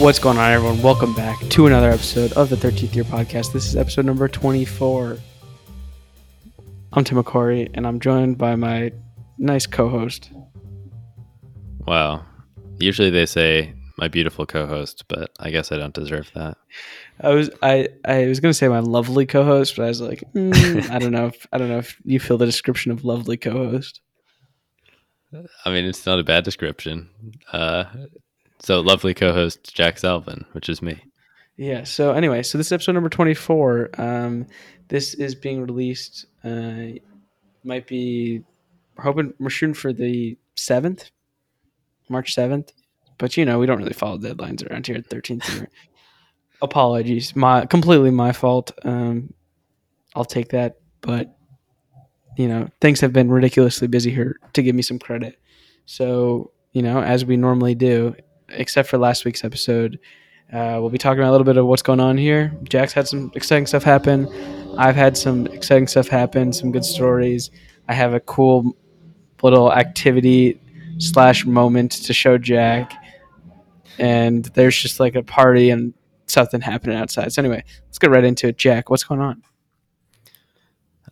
What's going on, everyone? Welcome back to another episode of the 13th Year Podcast. This is episode number 24. I'm Tim McCory, and I'm joined by my nice co host. Wow. Usually they say my beautiful co-host, but I guess I don't deserve that. I was I, I was gonna say my lovely co-host, but I was like, mm, I don't know if I don't know if you feel the description of lovely co-host. I mean, it's not a bad description. Uh, so lovely co-host Jack Salvin, which is me. Yeah. So anyway, so this is episode number twenty four. Um, this is being released. Uh, might be. We're hoping we're shooting for the seventh, March seventh, but you know we don't really follow deadlines around here at thirteenth. Apologies, my completely my fault. Um, I'll take that, but you know things have been ridiculously busy here to give me some credit. So you know, as we normally do, except for last week's episode. Uh, we'll be talking about a little bit of what's going on here. Jack's had some exciting stuff happen. I've had some exciting stuff happen, some good stories. I have a cool little activity slash moment to show Jack. And there's just like a party and something happening outside. So anyway, let's get right into it. Jack, what's going on?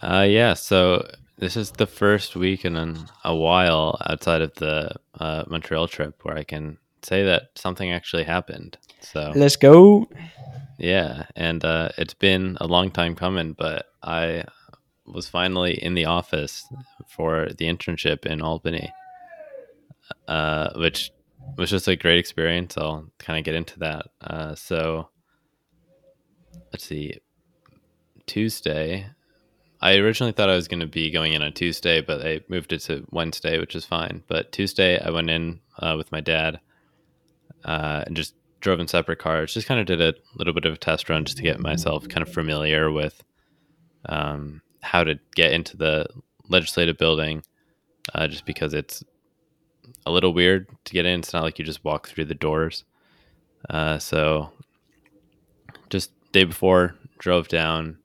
Uh, yeah, so this is the first week in a while outside of the uh, Montreal trip where I can say that something actually happened. So let's go. Yeah, and uh, it's been a long time coming, but I was finally in the office for the internship in Albany, uh, which was just a great experience. I'll kind of get into that. Uh, so let's see, Tuesday. I originally thought I was going to be going in on Tuesday, but they moved it to Wednesday, which is fine. But Tuesday, I went in uh, with my dad uh, and just drove in separate cars. Just kind of did a little bit of a test run just to get myself kind of familiar with um, how to get into the legislative building, uh, just because it's a little weird to get in. It's not like you just walk through the doors. Uh, so just day before, drove down.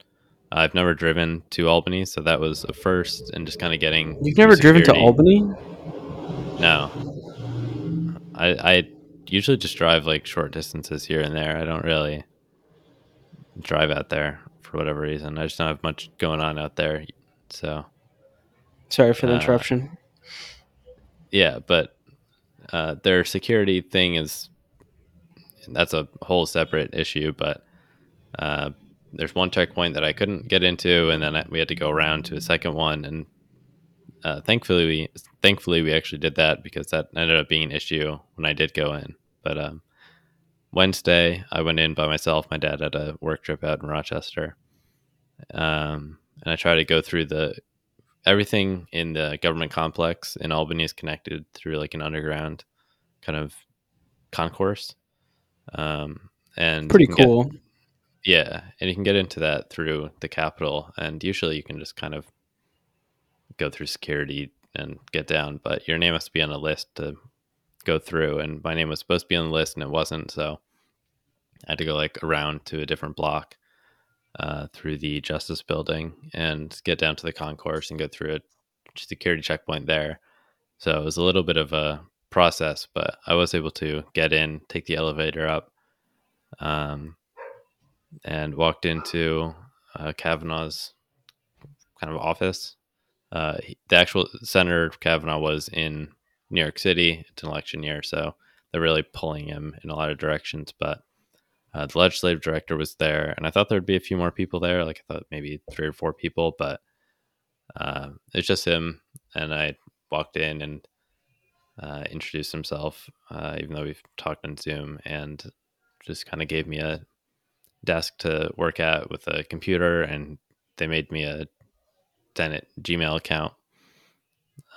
I've never driven to Albany, so that was a first, and just kind of getting. You've never driven to Albany? No. I, I usually just drive like short distances here and there. I don't really drive out there for whatever reason. I just don't have much going on out there. So sorry for the uh, interruption. Yeah, but uh, their security thing is that's a whole separate issue. But uh, there's one checkpoint that I couldn't get into, and then we had to go around to a second one. And uh, thankfully, we thankfully we actually did that because that ended up being an issue when I did go in. But um, Wednesday, I went in by myself. My dad had a work trip out in Rochester, um, and I tried to go through the everything in the government complex in Albany is connected through like an underground kind of concourse. Um, and pretty cool. Get, yeah, and you can get into that through the Capitol, and usually you can just kind of go through security and get down, but your name has to be on a list to go through, and my name was supposed to be on the list and it wasn't, so I had to go like around to a different block uh, through the Justice Building and get down to the concourse and go through a security checkpoint there. So it was a little bit of a process, but I was able to get in, take the elevator up, um, and walked into uh, Kavanagh's kind of office. Uh, the actual Senator Kavanagh was in New York City. It's an election year, so they're really pulling him in a lot of directions. But uh, the legislative director was there, and I thought there'd be a few more people there. Like I thought maybe three or four people, but uh, it's just him. And I walked in and uh, introduced himself, uh, even though we've talked on Zoom, and just kind of gave me a desk to work at with a computer, and they made me a Senate Gmail account.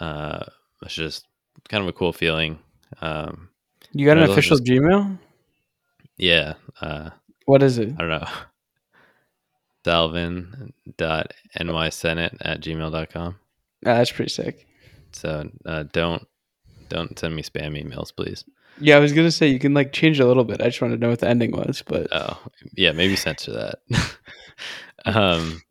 Uh, it's just kind of a cool feeling. Um, you got an official just, Gmail? Yeah. Uh, what is it? I don't know. Salvin.nysenate at gmail.com. Ah, that's pretty sick. So uh, don't don't send me spam emails, please. Yeah, I was gonna say you can like change a little bit. I just wanted to know what the ending was, but oh yeah, maybe censor that. um,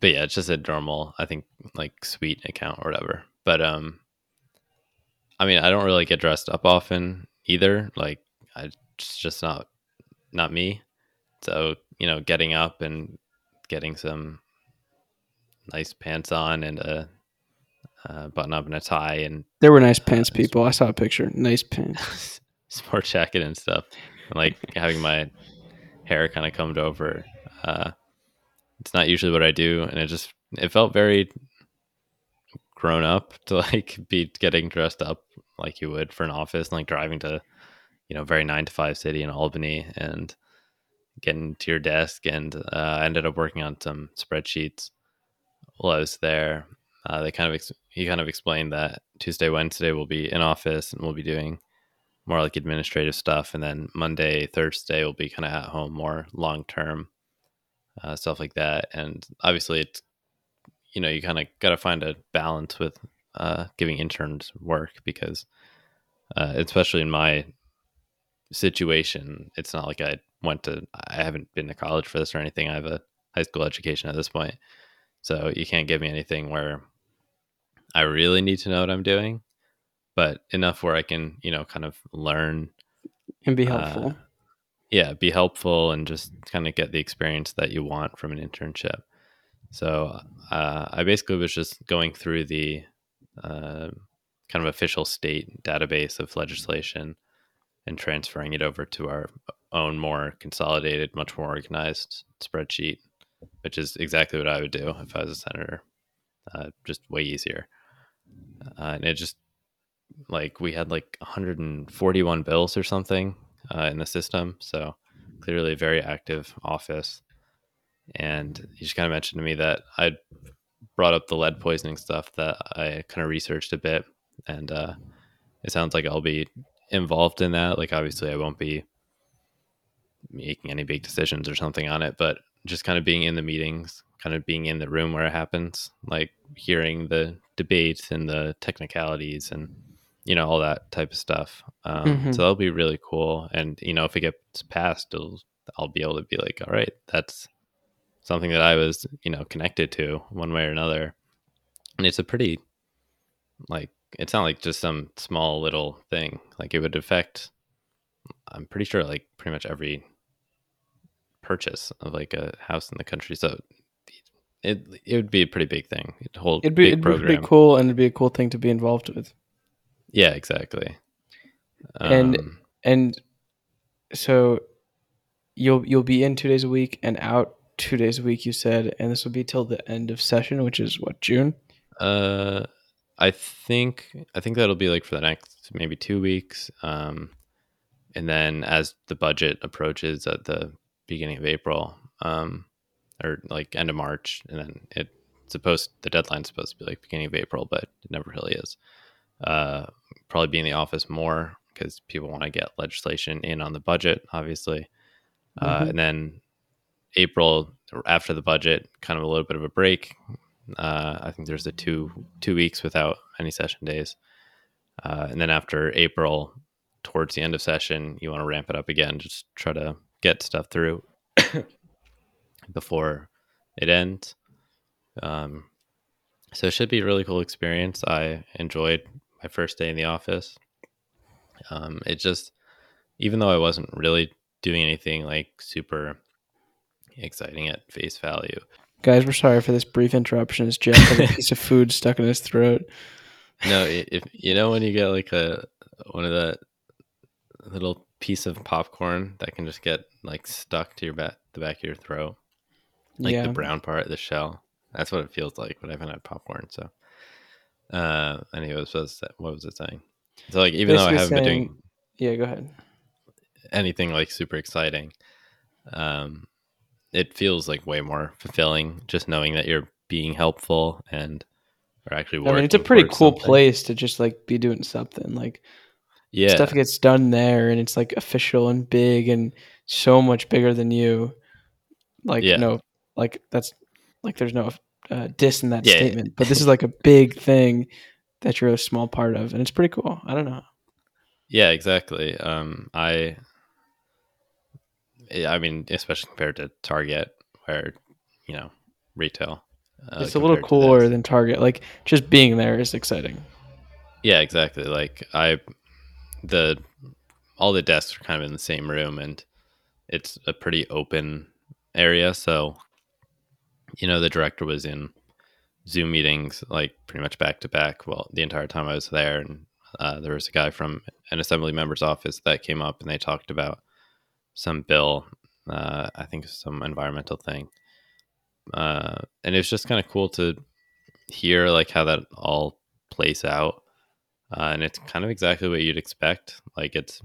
but yeah, it's just a normal, I think, like suite account or whatever. But um, I mean, I don't really get dressed up often either. Like I, it's just not not me. So you know, getting up and getting some nice pants on and a, a button up and a tie and There were nice pants, people. I saw a picture. Nice pants. sport jacket and stuff. And like having my hair kind of combed over. Uh, it's not usually what I do, and it just it felt very grown up to like be getting dressed up like you would for an office, and like driving to you know very nine to five city in Albany and getting to your desk. And uh, I ended up working on some spreadsheets while I was there. Uh, they kind of ex- he kind of explained that Tuesday, Wednesday we'll be in office and we'll be doing more like administrative stuff, and then Monday, Thursday will be kind of at home, more long term uh, stuff like that. And obviously, it's you know you kind of got to find a balance with uh, giving interns work because, uh, especially in my situation, it's not like I went to I haven't been to college for this or anything. I have a high school education at this point, so you can't give me anything where I really need to know what I'm doing but enough where I can, you know, kind of learn and be helpful. Yeah, be helpful and just kind of get the experience that you want from an internship. So uh, I basically was just going through the uh, kind of official state database of legislation and transferring it over to our own more consolidated, much more organized spreadsheet, which is exactly what I would do if I was a senator. Uh, just way easier. Uh, and it just like we had like 141 bills or something uh, in the system. So clearly a very active office. And he just kind of mentioned to me that I brought up the lead poisoning stuff that I kind of researched a bit. And uh, it sounds like I'll be involved in that. Like, obviously, I won't be making any big decisions or something on it, but just kind of being in the meetings, kind of being in the room where it happens, like hearing the debates and the technicalities and you know all that type of stuff um, mm-hmm. so that'll be really cool and you know if it gets passed i'll be able to be like all right that's something that i was you know connected to one way or another and it's a pretty like it's not like just some small little thing like it would affect i'm pretty sure like pretty much every purchase of like a house in the country so it it would be a pretty big thing. It'd hold it'd be, it'd be cool, and it'd be a cool thing to be involved with. Yeah, exactly. And um, and so you'll you'll be in two days a week and out two days a week. You said, and this will be till the end of session, which is what June. Uh, I think I think that'll be like for the next maybe two weeks. Um, and then as the budget approaches at the beginning of April, um, or like end of March, and then it supposed the deadline's supposed to be like beginning of April, but it never really is uh, probably be in the office more because people want to get legislation in on the budget, obviously. Uh, mm-hmm. Uh, and then April after the budget, kind of a little bit of a break. Uh, I think there's the two two weeks without any session days, uh, and then after April, towards the end of session, you want to ramp it up again. Just try to get stuff through before it ends. Um, so it should be a really cool experience. I enjoyed my first day in the office. Um, it just, even though I wasn't really doing anything like super exciting at face value. Guys, we're sorry for this brief interruption. As Jeff has a piece of food stuck in his throat. No, if you know when you get like a one of the little piece of popcorn that can just get like stuck to your back the back of your throat, like yeah. the brown part, the shell. That's what it feels like when I've had popcorn. So uh, and he was, what was it saying? So like, even Basically though I haven't saying, been doing, yeah, go ahead. Anything like super exciting, um, it feels like way more fulfilling just knowing that you're being helpful and are actually I mean, it's a pretty cool something. place to just like be doing something like yeah stuff gets done there and it's like official and big and so much bigger than you like yeah. no like that's like there's no uh, diss in that yeah, statement, yeah. but this is like a big thing that you're a small part of, and it's pretty cool. I don't know. Yeah, exactly. Um, I, I mean, especially compared to Target, where you know retail, uh, it's a little cooler than Target. Like just being there is exciting. Yeah, exactly. Like I, the all the desks are kind of in the same room, and it's a pretty open area. So, you know, the director was in Zoom meetings like pretty much back to back. Well, the entire time I was there, and uh, there was a guy from an assembly member's office that came up, and they talked about some bill. Uh, I think some environmental thing, uh, and it was just kind of cool to hear like how that all plays out. Uh, and it's kind of exactly what you'd expect. Like it's,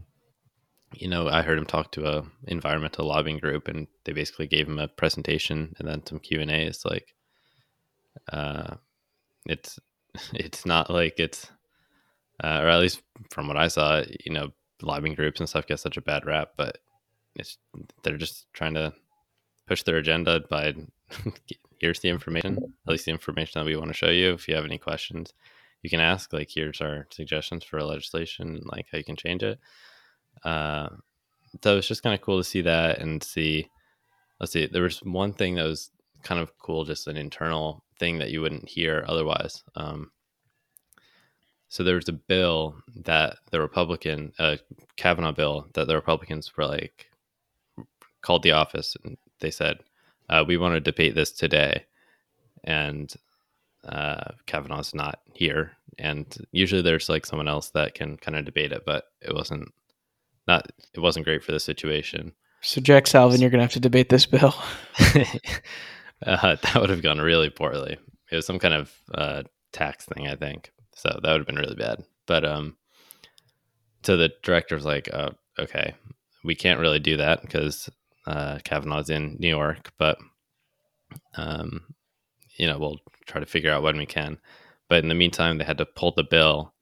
you know, I heard him talk to a environmental lobbying group, and they basically gave him a presentation and then some Q and A's. Like, uh, it's it's not like it's, uh, or at least from what I saw, you know, lobbying groups and stuff get such a bad rap, but it's they're just trying to push their agenda by here's the information, at least the information that we want to show you. If you have any questions, you can ask. Like, here's our suggestions for legislation, like how you can change it. Uh, so was just kind of cool to see that and see. Let's see. There was one thing that was kind of cool, just an internal thing that you wouldn't hear otherwise. Um, so there was a bill that the Republican, uh, Kavanagh bill, that the Republicans were like called the office and they said, uh, "We want to debate this today," and uh, Kavanagh's not here, and usually there's like someone else that can kind of debate it, but it wasn't not it wasn't great for the situation. So Jack Salvin, you're gonna have to debate this bill. uh, that would have gone really poorly. It was some kind of uh, tax thing, I think. So that would have been really bad. But um, so the director was like, oh, "Okay, we can't really do that because uh, Kavanagh's in New York, but um, you know, we'll try to figure out when we can." But in the meantime, they had to pull the bill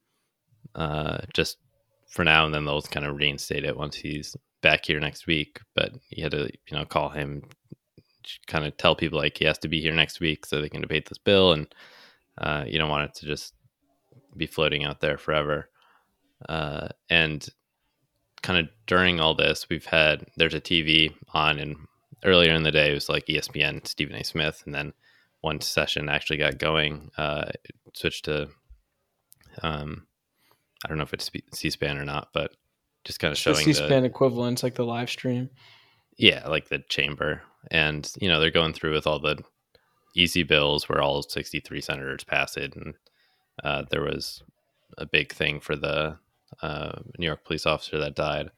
uh, just for now, and then they'll kind of reinstate it once he's back here next week. But you had to, you know, call him, kind of tell people like he has to be here next week so they can debate this bill, and uh, you don't want it to just be floating out there forever. Uh, and kind of during all this, we've had there's a TV on, and earlier in the day it was like ESPN, Stephen A. Smith, and then one session actually got going, uh, switched to, um, I don't know if it's C-SPAN or not, but just kind of showing the C-SPAN equivalents like the live stream. Yeah, like the chamber, and you know they're going through with all the easy bills where all 63 senators pass it, and uh, there was a big thing for the uh, New York police officer that died.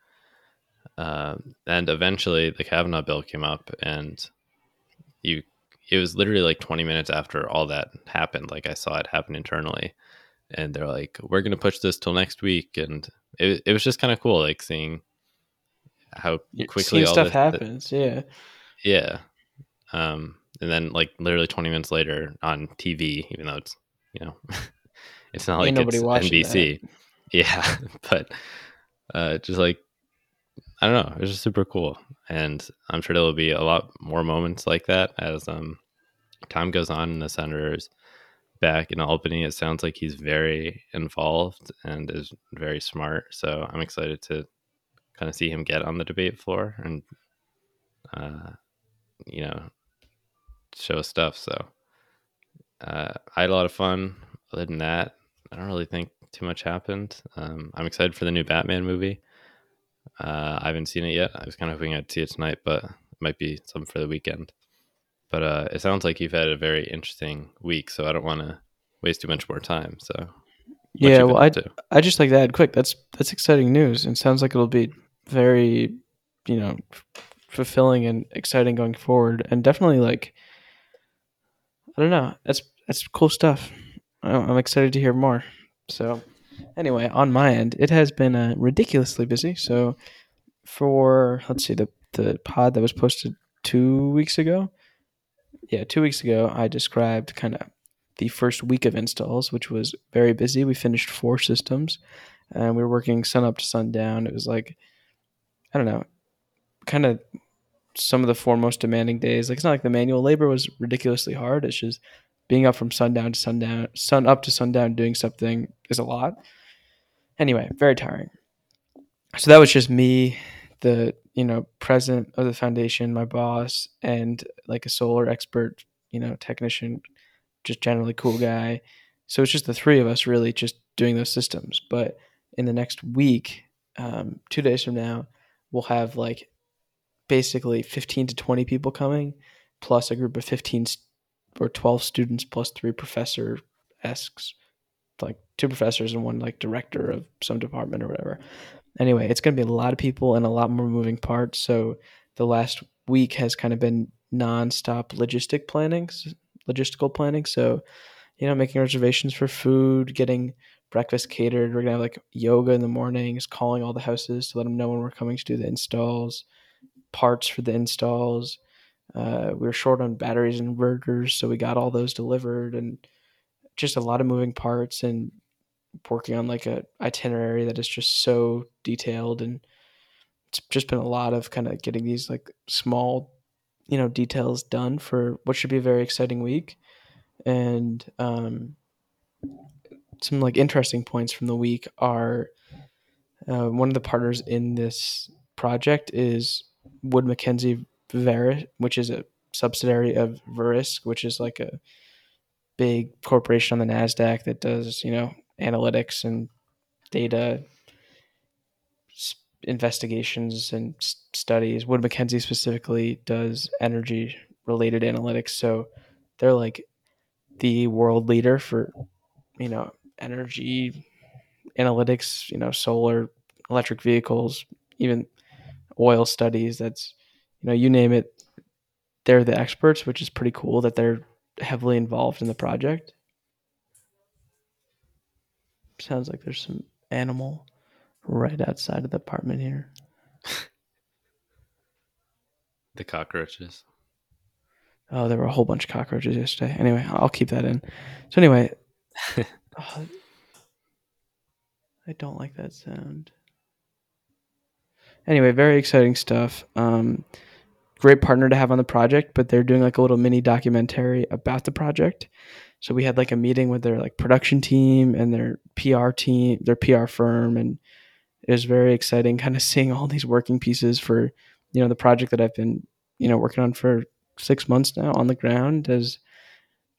Uh, and eventually, the Kavanagh bill came up, and you it was literally like 20 minutes after all that happened. Like I saw it happen internally, and they're like, "We're going to push this till next week," and it it was just kind of cool, like seeing how quickly seeing all stuff happens. yeah, yeah. Um, and then like literally 20 minutes later on TV, even though it's you know, it's not Ain't like nobody it's NBC. Yeah, but uh, just like I don't know, it was just super cool, and I'm sure there will be a lot more moments like that as um time goes on and the senator's back in Albany. It sounds like he's very involved and is very smart. So I'm excited to kind of see him get on the debate floor and uh, you know show stuff. So uh, I had a lot of fun. Other than that, I don't really think too much happened. Um, I'm excited for the new Batman movie. Uh, I haven't seen it yet. I was kind of hoping I'd see it tonight, but it might be something for the weekend. But uh, it sounds like you've had a very interesting week, so I don't want to waste too much more time. So, yeah. Well, I? I just like to add quick. That's that's exciting news, and sounds like it'll be very, you know, f- fulfilling and exciting going forward, and definitely like, I don't know. That's that's cool stuff. I'm excited to hear more. So, anyway, on my end, it has been uh, ridiculously busy. So, for let's see the the pod that was posted two weeks ago, yeah, two weeks ago, I described kind of the first week of installs, which was very busy. We finished four systems, and we were working sun up to sundown. It was like, I don't know, kind of some of the four most demanding days. Like it's not like the manual labor was ridiculously hard. It's just being up from sundown to sundown, sun up to sundown, doing something is a lot. Anyway, very tiring. So that was just me, the you know president of the foundation, my boss, and like a solar expert, you know, technician, just generally cool guy. So it's just the three of us really just doing those systems. But in the next week, um, two days from now, we'll have like basically 15 to 20 people coming, plus a group of 15 or 12 students, plus three professor esques, like two professors and one like director of some department or whatever. Anyway, it's going to be a lot of people and a lot more moving parts. So the last week has kind of been nonstop logistic planning, logistical planning. So, you know, making reservations for food, getting breakfast catered. We're gonna have like yoga in the mornings, calling all the houses to let them know when we're coming to do the installs, parts for the installs. Uh, we were short on batteries and inverters, so we got all those delivered, and just a lot of moving parts and working on like a itinerary that is just so detailed and it's just been a lot of kind of getting these like small you know details done for what should be a very exciting week. And um, some like interesting points from the week are uh, one of the partners in this project is Wood Mackenzie Verisk, which is a subsidiary of Verisk, which is like a big corporation on the Nasdaq that does you know analytics and data investigations and studies. Wood Mackenzie specifically does energy related analytics, so they're like the world leader for you know energy analytics, you know, solar, electric vehicles, even oil studies. That's, you know, you name it, they're the experts, which is pretty cool that they're heavily involved in the project. Sounds like there's some animal right outside of the apartment here. the cockroaches. Oh, there were a whole bunch of cockroaches yesterday. Anyway, I'll keep that in. So anyway, oh, I don't like that sound. Anyway, very exciting stuff. Um, great partner to have on the project, but they're doing like a little mini documentary about the project. So we had like a meeting with their like production team and their PR team, their PR firm, and it was very exciting kind of seeing all these working pieces for, you know, the project that I've been, you know, working on for six months now on the ground as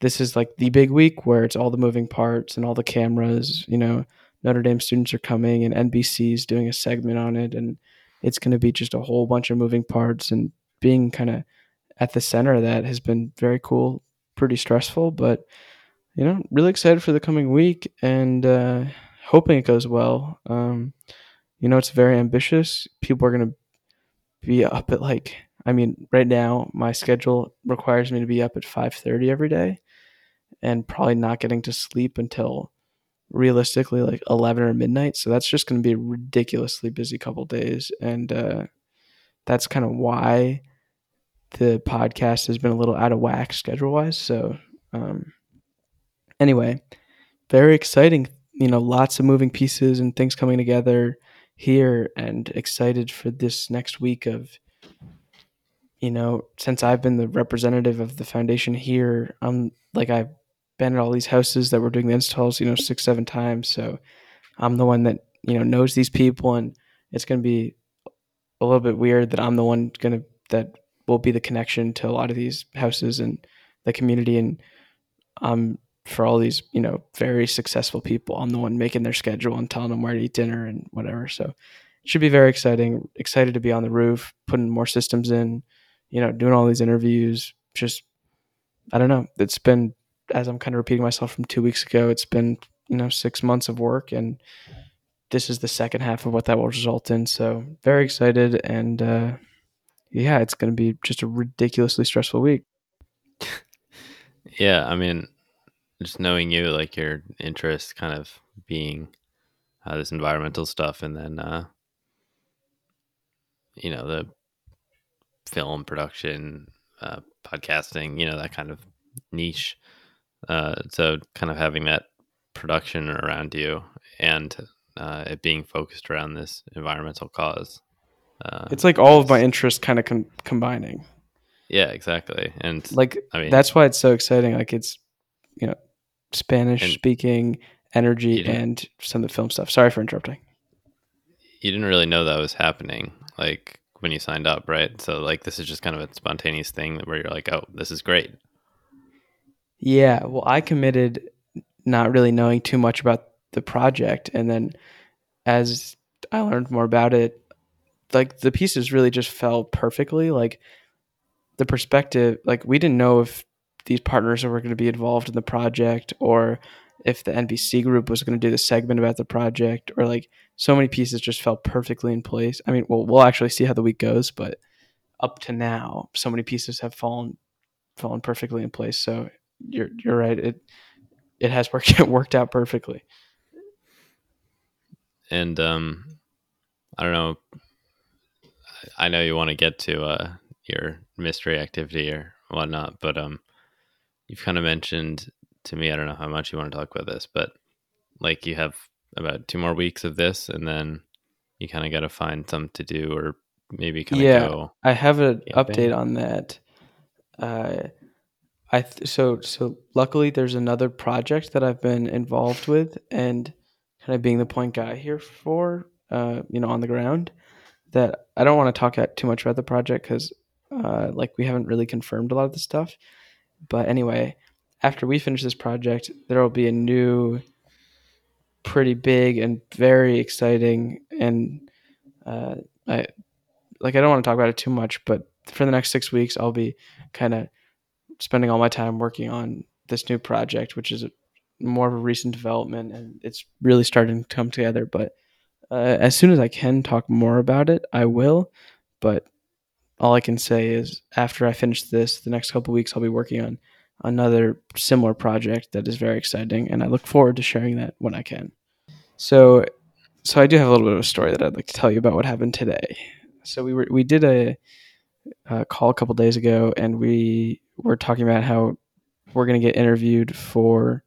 this is like the big week where it's all the moving parts and all the cameras, you know, Notre Dame students are coming and NBC is doing a segment on it. And it's going to be just a whole bunch of moving parts and being kind of at the center of that has been very cool, pretty stressful, but you know, really excited for the coming week and uh, hoping it goes well. Um, you know, it's very ambitious. People are going to be up at like, I mean, right now my schedule requires me to be up at 5:30 every day and probably not getting to sleep until realistically like 11 or midnight so that's just going to be a ridiculously busy couple days and uh, that's kind of why the podcast has been a little out of whack schedule wise so um, anyway very exciting you know lots of moving pieces and things coming together here and excited for this next week of you know since i've been the representative of the foundation here i'm like i've been at all these houses that were doing the installs, you know, six, seven times. So I'm the one that, you know, knows these people and it's going to be a little bit weird that I'm the one to, that will be the connection to a lot of these houses and the community. And um, for all these, you know, very successful people, I'm the one making their schedule and telling them where to eat dinner and whatever. So it should be very exciting. Excited to be on the roof, putting more systems in, you know, doing all these interviews. Just, I don't know. It's been as I'm kind of repeating myself from two weeks ago, it's been you know six months of work, and this is the second half of what that will result in. So very excited, and uh, yeah, it's going to be just a ridiculously stressful week. yeah, I mean, just knowing you, like your interest, kind of being uh, this environmental stuff, and then uh, you know the film production, uh, podcasting, you know that kind of niche uh, so kind of having that production around you and uh, it being focused around this environmental cause. Uh, it's like all of my interests kind of com- combining. Yeah, exactly. And like, I mean, that's why it's so exciting. Like it's, you know, Spanish speaking, energy, and some of the film stuff. Sorry for interrupting. You didn't really know that was happening, like when you signed up, right? So like, this is just kind of a spontaneous thing where you're like, oh, this is great. Yeah, well, I committed not really knowing too much about the project, and then as I learned more about it. Like the pieces really just fell perfectly. Like the perspective, like we didn't know if these partners were going to be involved in the project or if the NBC group was going to do the segment about the project or like so many pieces just fell perfectly in place. I mean, well, we'll actually see how the week goes, but up to now, so many pieces have fallen fallen perfectly in place. So you're you're right. It it has worked it worked out perfectly. And um, I don't know. I know you want to get to uh, your mystery activity or whatnot, but um, you've kind of mentioned to me. I don't know how much you want to talk about this, but like you have about two more weeks of this, and then you kind of got to find something to do, or maybe kind of Yeah, go. I have an update on that. Uh, I th- so so luckily there's another project that I've been involved with and kind of being the point guy here for uh, you know on the ground that I don't want to talk too much about the project because uh, like we haven't really confirmed a lot of the stuff. But anyway, after we finish this project, there will be a new, pretty big and very exciting and uh, I like I don't want to talk about it too much, but for the next six weeks, I'll be kind of spending all my time working on this new project, which is more of a recent development, and it's really starting to come together. But uh, as soon as I can talk more about it, I will. But all I can say is after I finish this, the next couple weeks, I'll be working on another similar project that is very exciting, and I look forward to sharing that when I can. So, so I do have a little bit of a story that I'd like to tell you about what happened today. So we were we did a, a call a couple days ago, and we were talking about how we're going to get interviewed for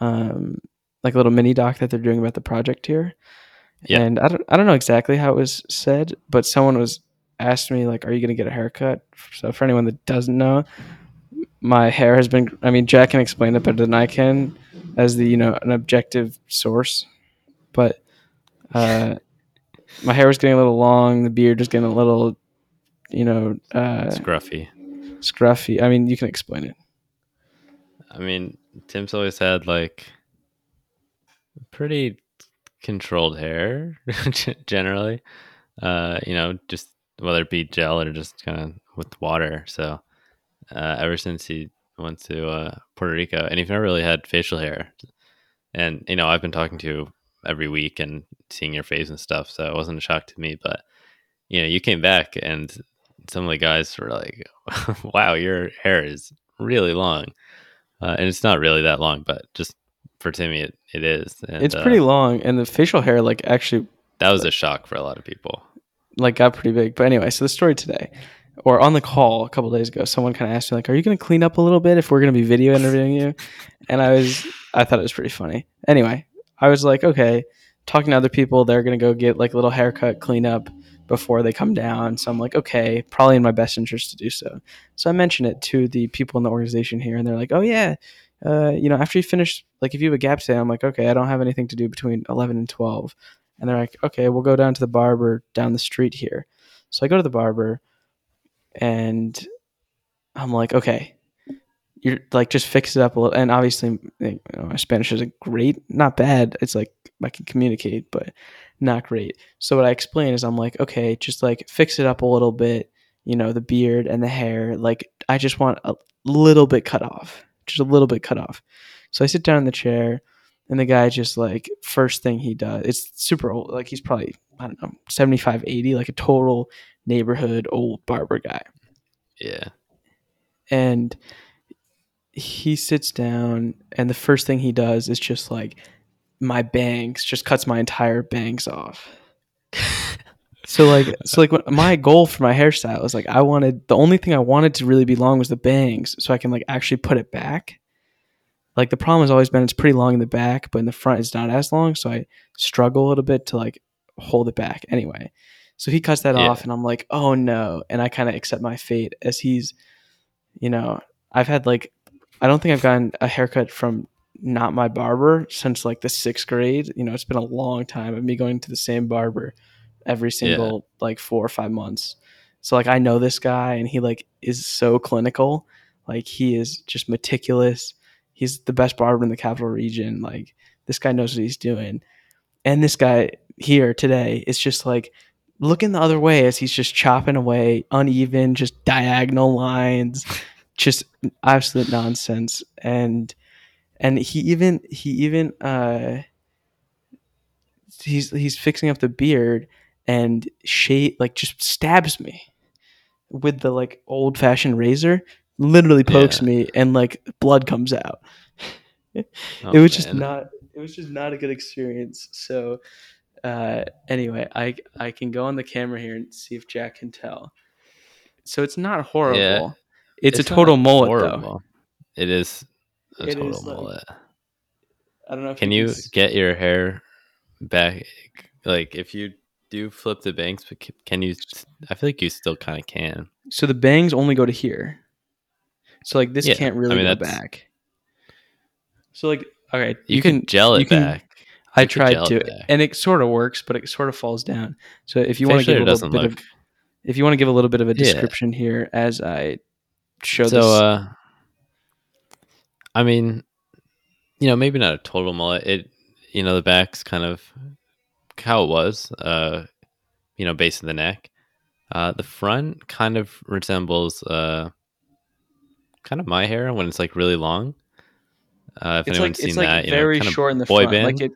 um, like a little mini doc that they're doing about the project here. Yeah. And I don't I don't know exactly how it was said, but someone was asked me like, "Are you going to get a haircut?" So for anyone that doesn't know, my hair has been. I mean, Jack can explain it better than I can, as the you know an objective source, but uh, my hair was getting a little long. The beard was getting a little, you know, uh, Scruffy. scruffy. I mean, you can explain it. I mean, Tim's always had like pretty controlled hair generally. Uh, you know, just whether it be gel or just kind of with water. So, uh, ever since he went to uh, Puerto Rico, and he's never really had facial hair. And you know, I've been talking to you every week and seeing your face and stuff, so it wasn't a shock to me. But you know, you came back, and some of the guys were like, "Wow, your hair is really long," uh, and it's not really that long, but just for Timmy, it, it is. And, It's uh, pretty long, and the facial hair like actually That was a shock for a lot of people. like got pretty big. But anyway, so the story today, or on the call a couple days ago, someone kind of asked me like, "Are you going to clean up a little bit if we're going to be video interviewing you?" And I was, I thought it was pretty funny. Anyway, I was like, okay, talking to other people, they're going to go get like a little haircut, clean up before they come down. So I'm like, okay, probably in my best interest to do so. So I mentioned it to the people in the organization here, and they're like, oh yeah. Uh, you know, after you finish, like if you have a gap today, I'm like, okay, I don't have anything to do between 11 and 12. And they're like, okay, we'll go down to the barber down the street here. So I go to the barber and I'm like, okay, you're like, just fix it up a little. And obviously, you know, my Spanish isn't great, not bad. It's like I can communicate, but not great. So what I explain is I'm like, okay, just like fix it up a little bit, you know, the beard and the hair. Like, I just want a little bit cut off, just a little bit cut off. So I sit down in the chair and the guy just like first thing he does it's super old like he's probably i don't know 75 80 like a total neighborhood old barber guy Yeah. and he sits down and the first thing he does is just like my bangs just cuts my entire bangs off so like so like my goal for my hairstyle was like i wanted the only thing i wanted to really be long was the bangs so i can like actually put it back. Like the problem has always been it's pretty long in the back but in the front it's not as long so i struggle a little bit to like hold it back. Anyway so he cuts that Yeah. off and i'm like oh no and i kind of accept my fate as he's you know i've had like i don't think i've gotten a haircut from not my barber since like the sixth grade. You know it's been a long time of me going to the same barber every single like four or five months. So like i know this guy and he like is so clinical. Like he is just meticulous. He's the best barber in the capital region. Like this guy knows what he's doing. And this guy here today is just like looking the other way as he's just chopping away uneven, just diagonal lines, just absolute nonsense. And and he even he even uh he's he's fixing up the beard and she like just stabs me with the like old fashioned razor, literally pokes Yeah. me and like blood comes out. Oh, it was just not it was just not a good experience. So uh anyway, I I can go on the camera here and see if Jack can tell. So it's not horrible. It's, a total mullet though. It is a It total is, like, mullet. I don't know if Can you s- get your hair back? Like, if you do flip the bangs, but can you? I feel like you still kind of can. so the bangs only go to here. So like this Yeah, can't I really mean, go that's- back. So like okay, You, you, can can gel it can- back. I you tried to, it and it sort of works, but it sort of falls down. So if you want to give a little bit look. of, if you want to give a little bit of a Yeah. description here as I show so, this, uh, I mean, you know, maybe not a total mullet. It, you know, the back's kind of how it was. Uh, you know, base of the neck. Uh, the front kind of resembles uh, kind of my hair when it's like really long. Uh, if it's anyone's like seen it's like that, you know, very kind of short in the boy front. Like it,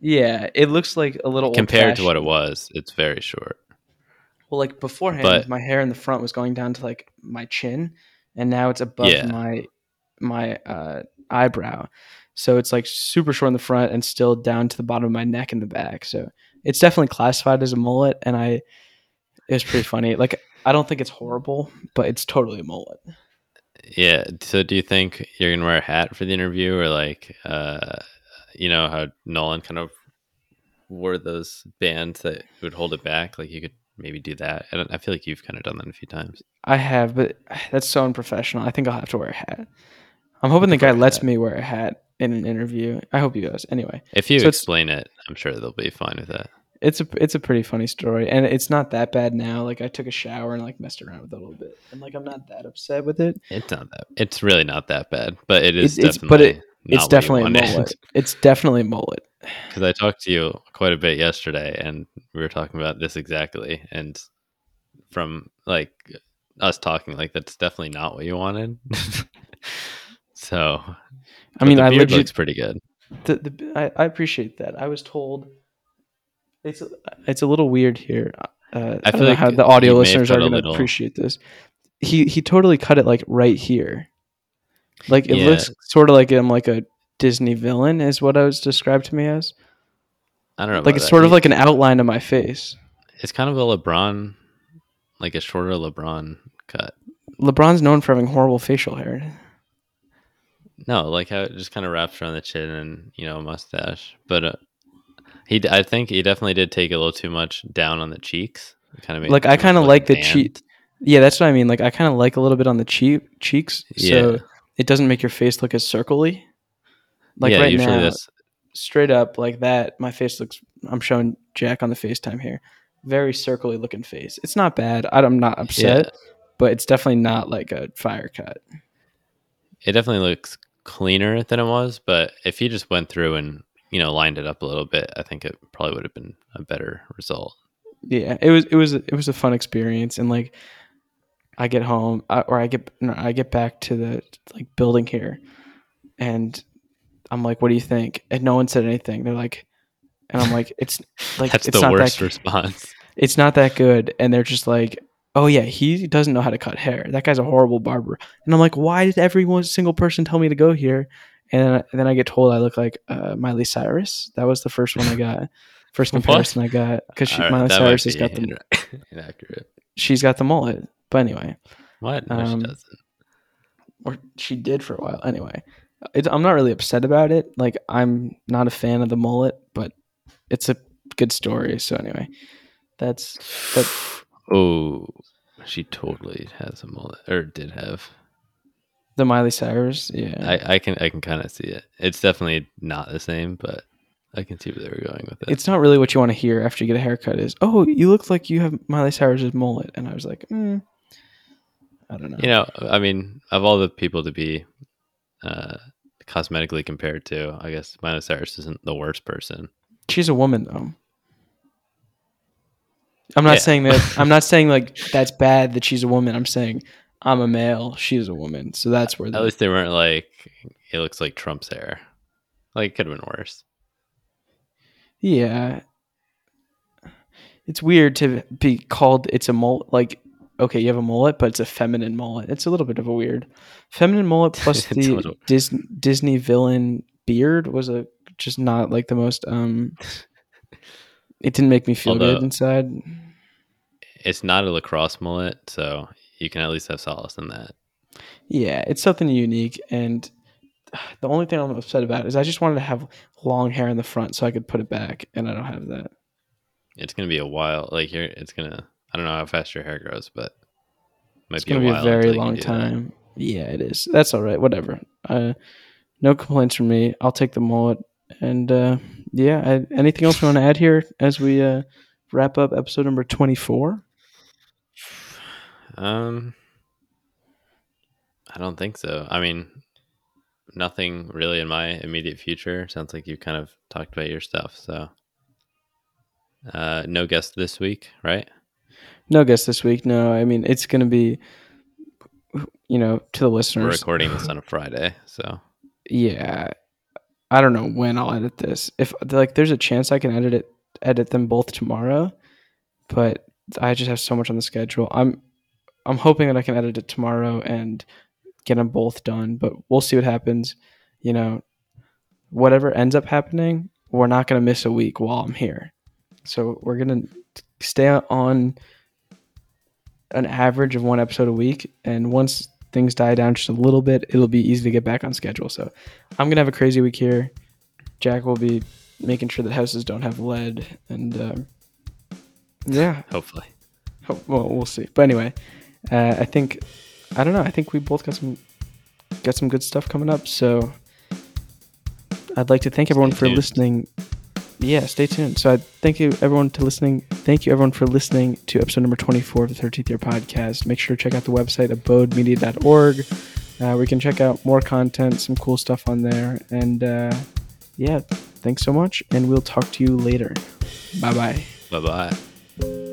yeah, it looks like a little compared to what it was, it's very short. Well, like beforehand, But- my hair in the front was going down to like my chin, and now it's above Yeah. my my uh, eyebrow. So it's like super short in the front and still down to the bottom of my neck in the back. So it's definitely classified as a mullet, and I it was pretty funny. Like I don't think it's horrible, but it's totally a mullet. Yeah. So, do you think you're gonna wear a hat for the interview, or like, uh, you know, how Nolan kind of wore those bands that would hold it back? Like, you could maybe do that. I, I feel like you've kind of done that a few times. I have, but that's so unprofessional. I think I'll have to wear a hat. I'm hoping the guy lets hat. me wear a hat in an interview. I hope he does. Anyway, If you So explain it, I'm sure they'll be fine with that. it's a it's a pretty funny story, and it's not that bad now. Like I took a shower and like messed around with it a little bit, and like I'm not that upset with it. It's not that. It's really not that bad, but it is It's- definitely. but it- it's definitely a mullet. It's definitely a mullet. because I talked to you quite a bit yesterday, and we were talking about this exactly. And from like us talking, like that's definitely not what you wanted. so, I mean, I legit looks pretty good. the, the I, I appreciate that. I was told it's a, it's a little weird here. Uh, I, I don't feel know like how the audio you may have listeners are going to appreciate this. He he totally cut it like right here. Like it Yeah. looks sort of like I'm like a Disney villain is what I was described to me as. I don't know. Like it's that. sort of like an outline of my face. it's kind of a LeBron, like a shorter LeBron cut. LeBron's known for having horrible facial hair. No, like how it just kind of wraps around the chin and you know mustache. But uh, he, I think he definitely did take a little too much down on the cheeks. Kind of Like I kind of like the cheek. Yeah, that's what I mean. Like I kind of like a little bit on the cheek cheeks, so Yeah. it doesn't make your face look as circly. Like yeah, right usually now, that's straight up like that, my face looks. I'm showing Jack on the FaceTime here. Very circly looking face. It's not bad. I'm not upset, but it's definitely not like a fire cut. it definitely looks cleaner than it was. But if he just went through and you know lined it up a little bit, I think it probably would have been a better result. Yeah, it was. It was. It was a fun experience, and like, I get home or I get no, I get back to the like building here, and I'm like, "What do you think?" And no one said anything. They're like, and I'm like, "It's like That's it's the worst that response. it's not that good." And they're just like, "Oh yeah, he doesn't know how to cut hair. That guy's a horrible barber." And I'm like, "Why did every single person tell me to go here?" And then, I get told I look like uh, Miley Cyrus. That was the first one I got. First comparison I got because right, Miley Cyrus has got the inaccurate. she's got the mullet. But anyway, What? No, Um, she doesn't. or she did for a while. Anyway, it's, I'm not really upset about it. Like I'm not a fan of the mullet, but it's a good story. So anyway, that's that. Oh, she totally has a mullet, or did have. The Miley Cyrus, yeah. I, I can I can kind of see it. It's definitely not the same, but I can see where they were going with it. it's not really what you want to hear after you get a haircut. Is oh, you look like you have Miley Cyrus's mullet, and I was like, mm, I don't know. you know, I mean, of all the people to be uh, cosmetically compared to, I guess Miley Cyrus isn't the worst person. She's a woman though. I'm not Yeah. saying that. I'm not saying like that's bad that she's a woman. I'm saying I'm a male. She's a woman. So that's where. At The, least they weren't like it looks like Trump's hair. Like it could have been worse. yeah. It's weird to be called. It's a mullet. Like, okay, you have a mullet, but it's a feminine mullet. It's a little bit of a weird feminine mullet. Plus the Disney Disney villain beard was a just not like the most. um It didn't make me feel Although- good inside. It's not a lacrosse mullet, so you can at least have solace in that. Yeah, it's something unique, and the only thing I'm upset about is I just wanted to have long hair in the front so I could put it back, and I don't have that. It's gonna be a while. Like you're, it's gonna. I don't know how fast your hair grows, but might It's be gonna be a very until you can long do that. time. Yeah, it is. That's all right. Whatever. Uh, no complaints from me. I'll take the mullet. And uh, yeah, I, anything else we want to add here as we uh, wrap up episode number twenty four? Um, I don't think so. I mean, nothing really in my immediate future. Sounds like you kind of talked about your stuff. So, uh, no guest this week, right? No guest this week. No, I mean it's gonna be, you know, to the listeners. We're recording this on a Friday, so yeah i don't know when i'll edit this. If like there's a chance i can edit it edit them both tomorrow but i just have so much on the schedule. I'm i'm hoping that i can edit it tomorrow and get them both done but we'll see what happens. You know whatever ends up happening we're not going to miss a week while i'm here. So we're going to stay on an average of one episode a week and once things die down just a little bit it'll be easy to get back on schedule so I'm gonna have a crazy week here. Jack will be making sure that houses don't have lead, and um, yeah, hopefully, ho- well, we'll see. But anyway, uh, I think I don't know. I think we both got some got some good stuff coming up. So I'd like to thank everyone Stay for tuned. listening. Yeah, stay tuned. So I thank you everyone to listening. Thank you everyone for listening to episode number 24 of the 13th Year Podcast. Make sure to check out the website abodemedia.org. Uh, we can check out more content, some cool stuff on there. And uh, yeah, thanks so much. And we'll talk to you later. Bye bye. bye bye.